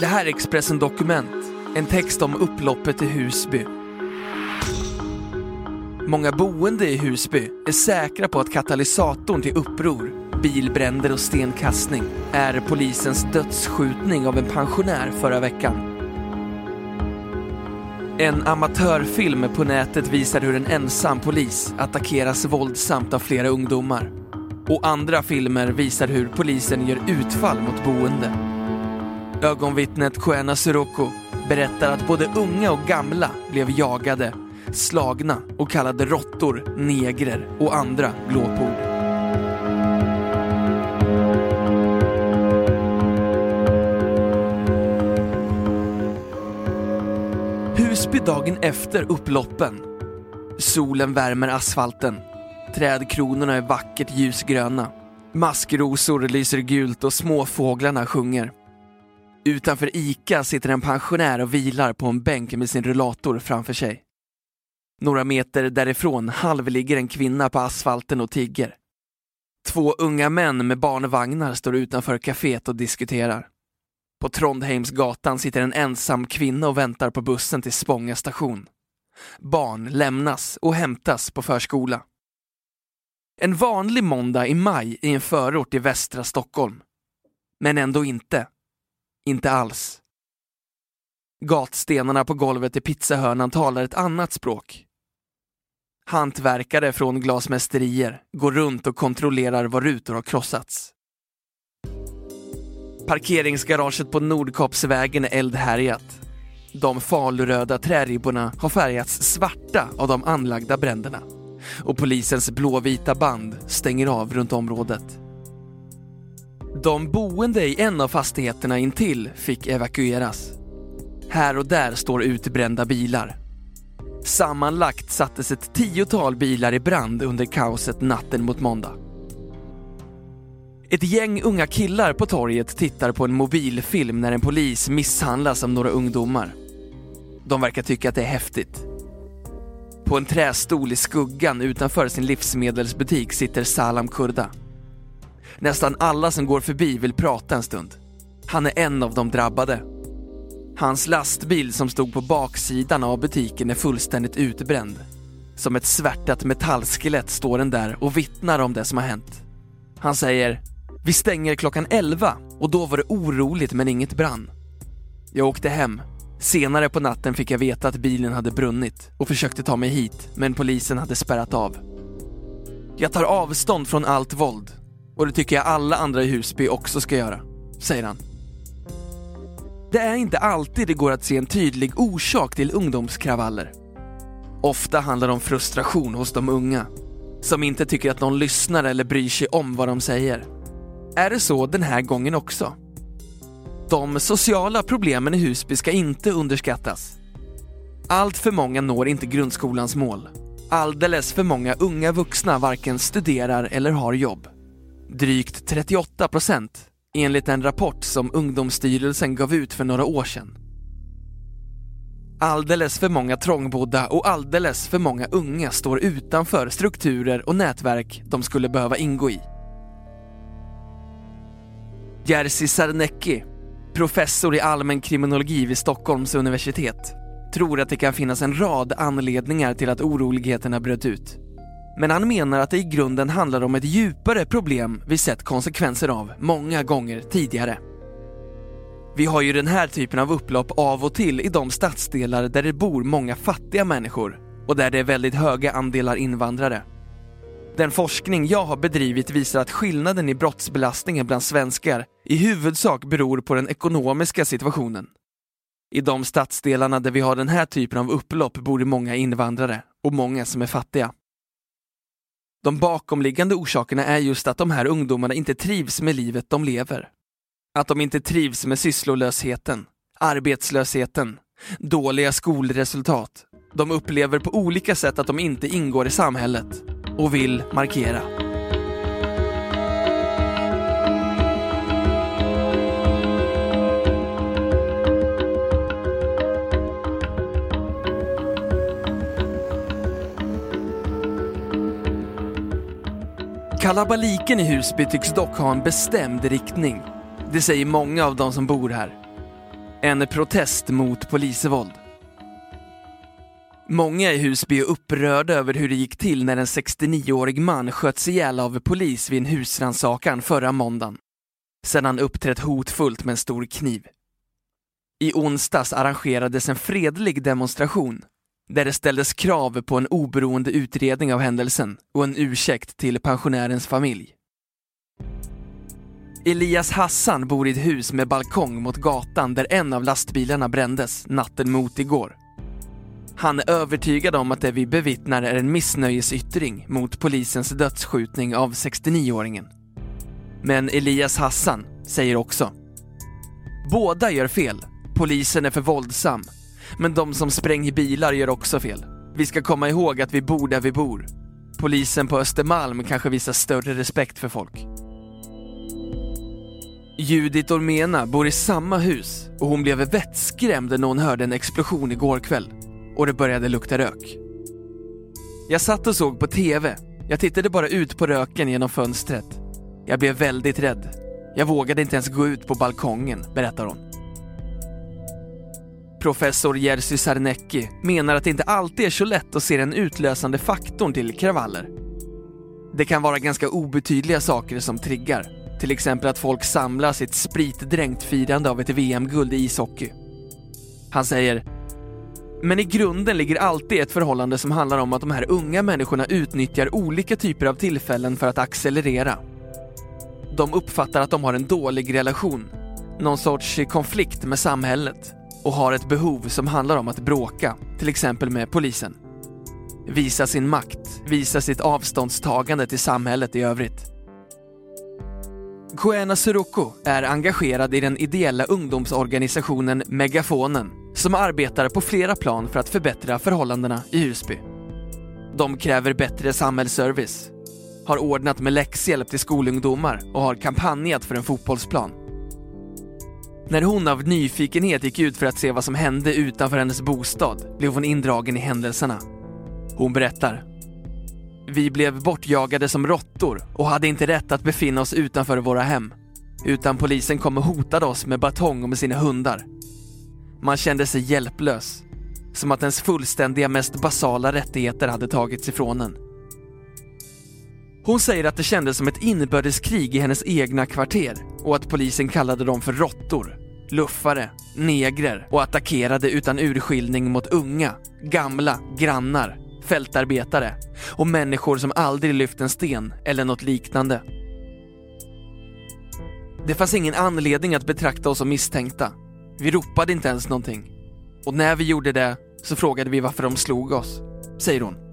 Det här är Expressen Dokument, en text om upploppet i Husby. Många boende i Husby är säkra på att katalysatorn till uppror, bilbränder och stenkastning är polisens dödsskjutning av en pensionär förra veckan. En amatörfilm på nätet visar hur en ensam polis attackeras våldsamt av flera ungdomar. Och andra filmer visar hur polisen gör utfall mot boende. Ögonvittnet Koena Sirocco berättar att både unga och gamla blev jagade, slagna och kallade råttor, negrer och andra glåpord. Husby dagen efter upploppen. Solen värmer asfalten. Trädkronorna är vackert ljusgröna. Maskrosor lyser gult och småfåglarna sjunger. Utanför ICA sitter en pensionär och vilar på en bänk med sin rullator framför sig. Några meter därifrån halvligger en kvinna på asfalten och tigger. Två unga män med barnvagnar står utanför kaféet och diskuterar. På Trondheimsgatan sitter en ensam kvinna och väntar på bussen till Spånga station. Barn lämnas och hämtas på förskola. En vanlig måndag i maj i en förort i västra Stockholm. Men ändå inte. Inte alls. Gatstenarna på golvet i pizzahörnan talar ett annat språk. Hantverkare från glasmästerier går runt och kontrollerar var rutor har krossats. Parkeringsgaraget på Nordkapsvägen är eldhärjat. De faluröda träribborna har färgats svarta av de anlagda bränderna och polisens blåvita band stänger av runt området. De boende i en av fastigheterna intill fick evakueras. Här och där står utbrända bilar. Sammanlagt sattes ett tiotal bilar i brand under kaoset natten mot måndag. Ett gäng unga killar på torget tittar på en mobilfilm när en polis misshandlas av några ungdomar. De verkar tycka att det är häftigt. På en trästol i skuggan utanför sin livsmedelsbutik sitter Salam Kurda. Nästan alla som går förbi vill prata en stund. Han är en av de drabbade. Hans lastbil som stod på baksidan av butiken är fullständigt utbränd. Som ett svärtat metallskelett står den där och vittnar om det som har hänt. Han säger vi stänger klockan 11 och då var det oroligt men inget brann. Jag åkte hem. Senare på natten fick jag veta att bilen hade brunnit och försökte ta mig hit men polisen hade spärrat av. Jag tar avstånd från allt våld och det tycker jag alla andra i Husby också ska göra, säger han. Det är inte alltid det går att se en tydlig orsak till ungdomskravaller. Ofta handlar det om frustration hos de unga, som inte tycker att någon lyssnar eller bryr sig om vad de säger. Är det så den här gången också? De sociala problemen i Husby ska inte underskattas. Allt för många når inte grundskolans mål. Alldeles för många unga vuxna varken studerar eller har jobb. Drygt 38 procent, enligt en rapport som Ungdomsstyrelsen gav ut för några år sedan. Alldeles för många trångbodda och alldeles för många unga står utanför strukturer och nätverk de skulle behöva ingå i. Jerzy Sarnecki, professor i allmän kriminologi vid Stockholms universitet, tror att det kan finnas en rad anledningar till att oroligheterna bröt ut. Men han menar att det i grunden handlar om ett djupare problem vi sett konsekvenser av många gånger tidigare. Vi har ju den här typen av upplopp av och till i de stadsdelar där det bor många fattiga människor och där det är väldigt höga andelar invandrare. Den forskning jag har bedrivit visar att skillnaden i brottsbelastningen bland svenskar i huvudsak beror på den ekonomiska situationen. I de stadsdelarna där vi har den här typen av upplopp bor det många invandrare och många som är fattiga. De bakomliggande orsakerna är just att de här ungdomarna inte trivs med livet de lever. Att de inte trivs med sysslolösheten, arbetslösheten, dåliga skolresultat. De upplever på olika sätt att de inte ingår i samhället och vill markera. Kalabaliken i Husby tycks dock ha en bestämd riktning. Det säger många av de som bor här. En protest mot polisvåld. Många i Husby är upprörda över hur det gick till när en 69-årig man sköts ihjäl av polis vid en husrannsakan förra måndagen. Sedan han uppträtt hotfullt med en stor kniv. I onsdags arrangerades en fredlig demonstration där det ställdes krav på en oberoende utredning av händelsen och en ursäkt till pensionärens familj. Elias Hassan bor i ett hus med balkong mot gatan där en av lastbilarna brändes natten mot igår. Han är övertygad om att det vi bevittnar är en missnöjesyttring mot polisens dödsskjutning av 69-åringen. Men Elias Hassan säger också Båda gör fel. Polisen är för våldsam men de som spränger bilar gör också fel. Vi ska komma ihåg att vi bor där vi bor. Polisen på Östermalm kanske visar större respekt för folk. Judith Ormena bor i samma hus och hon blev vettskrämd när hon hörde en explosion igår kväll och det började lukta rök. Jag satt och såg på TV. Jag tittade bara ut på röken genom fönstret. Jag blev väldigt rädd. Jag vågade inte ens gå ut på balkongen, berättar hon. Professor Jerzy Sarnecki menar att det inte alltid är så lätt att se den utlösande faktorn till kravaller. Det kan vara ganska obetydliga saker som triggar. Till exempel att folk samlas i ett spritdränkt firande av ett VM-guld i ishockey. Han säger men i grunden ligger alltid ett förhållande som handlar om att de här unga människorna utnyttjar olika typer av tillfällen för att accelerera. De uppfattar att de har en dålig relation, någon sorts konflikt med samhället och har ett behov som handlar om att bråka, till exempel med polisen. Visa sin makt, visa sitt avståndstagande till samhället i övrigt. Koena Suroko är engagerad i den ideella ungdomsorganisationen Megafonen som arbetar på flera plan för att förbättra förhållandena i Husby. De kräver bättre samhällsservice, har ordnat med läxhjälp till skolungdomar och har kampanjat för en fotbollsplan. När hon av nyfikenhet gick ut för att se vad som hände utanför hennes bostad blev hon indragen i händelserna. Hon berättar. Vi blev bortjagade som råttor och hade inte rätt att befinna oss utanför våra hem. Utan polisen kom och hotade oss med batong och med sina hundar. Man kände sig hjälplös. Som att ens fullständiga, mest basala rättigheter hade tagits ifrån en. Hon säger att det kändes som ett inbördeskrig i hennes egna kvarter och att polisen kallade dem för råttor, luffare, negrer och attackerade utan urskiljning mot unga, gamla, grannar, fältarbetare och människor som aldrig lyft en sten eller något liknande. Det fanns ingen anledning att betrakta oss som misstänkta. Vi ropade inte ens någonting. Och när vi gjorde det så frågade vi varför de slog oss, säger hon.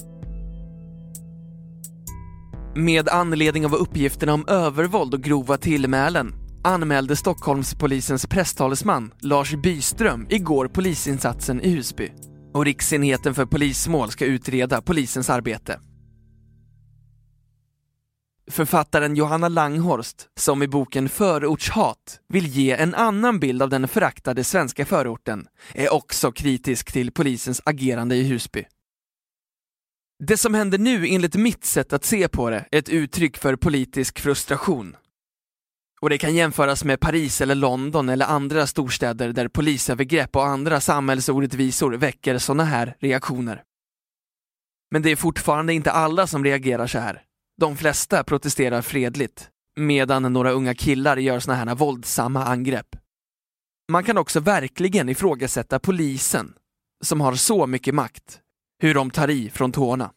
Med anledning av uppgifterna om övervåld och grova tillmälen anmälde Stockholmspolisens presstalesman Lars Byström igår polisinsatsen i Husby och Riksenheten för polismål ska utreda polisens arbete. Författaren Johanna Langhorst, som i boken Förortshat vill ge en annan bild av den föraktade svenska förorten, är också kritisk till polisens agerande i Husby. Det som händer nu enligt mitt sätt att se på det är ett uttryck för politisk frustration. Och det kan jämföras med Paris eller London eller andra storstäder där polisövergrepp och andra samhällsorättvisor väcker sådana här reaktioner. Men det är fortfarande inte alla som reagerar så här. De flesta protesterar fredligt, medan några unga killar gör såna här våldsamma angrepp. Man kan också verkligen ifrågasätta polisen, som har så mycket makt, hur de tar i från tårna.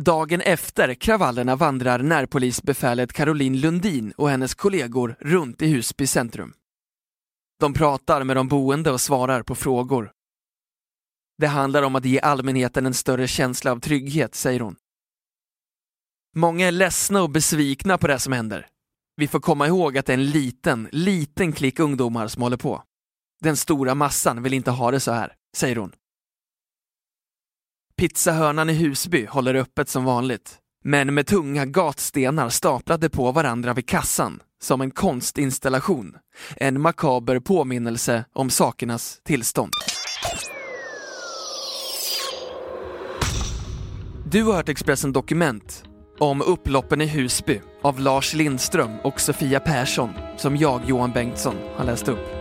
Dagen efter kravallerna vandrar närpolisbefälet Caroline Lundin och hennes kollegor runt i Husby centrum. De pratar med de boende och svarar på frågor. Det handlar om att ge allmänheten en större känsla av trygghet, säger hon. Många är ledsna och besvikna på det som händer. Vi får komma ihåg att det är en liten, liten klick ungdomar som håller på. Den stora massan vill inte ha det så här, säger hon. Pizzahörnan i Husby håller öppet som vanligt, men med tunga gatstenar staplade på varandra vid kassan, som en konstinstallation. En makaber påminnelse om sakernas tillstånd. Du har hört Expressen Dokument om upploppen i Husby av Lars Lindström och Sofia Persson som jag, Johan Bengtsson, har läst upp.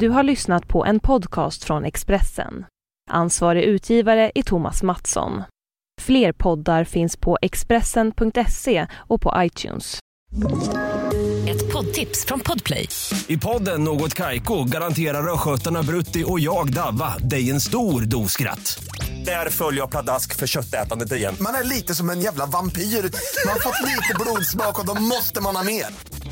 Du har lyssnat på en podcast från Expressen. Ansvarig utgivare är Thomas Mattsson. Fler poddar finns på Expressen.se och på iTunes. Ett poddtips från Podplay. I podden Något Kaiko garanterar östgötarna Brutti och jag, Davva, dig en stor dos skratt. Där följer jag pladask för köttätandet igen. Man är lite som en jävla vampyr. Man har fått lite blodsmak och då måste man ha mer.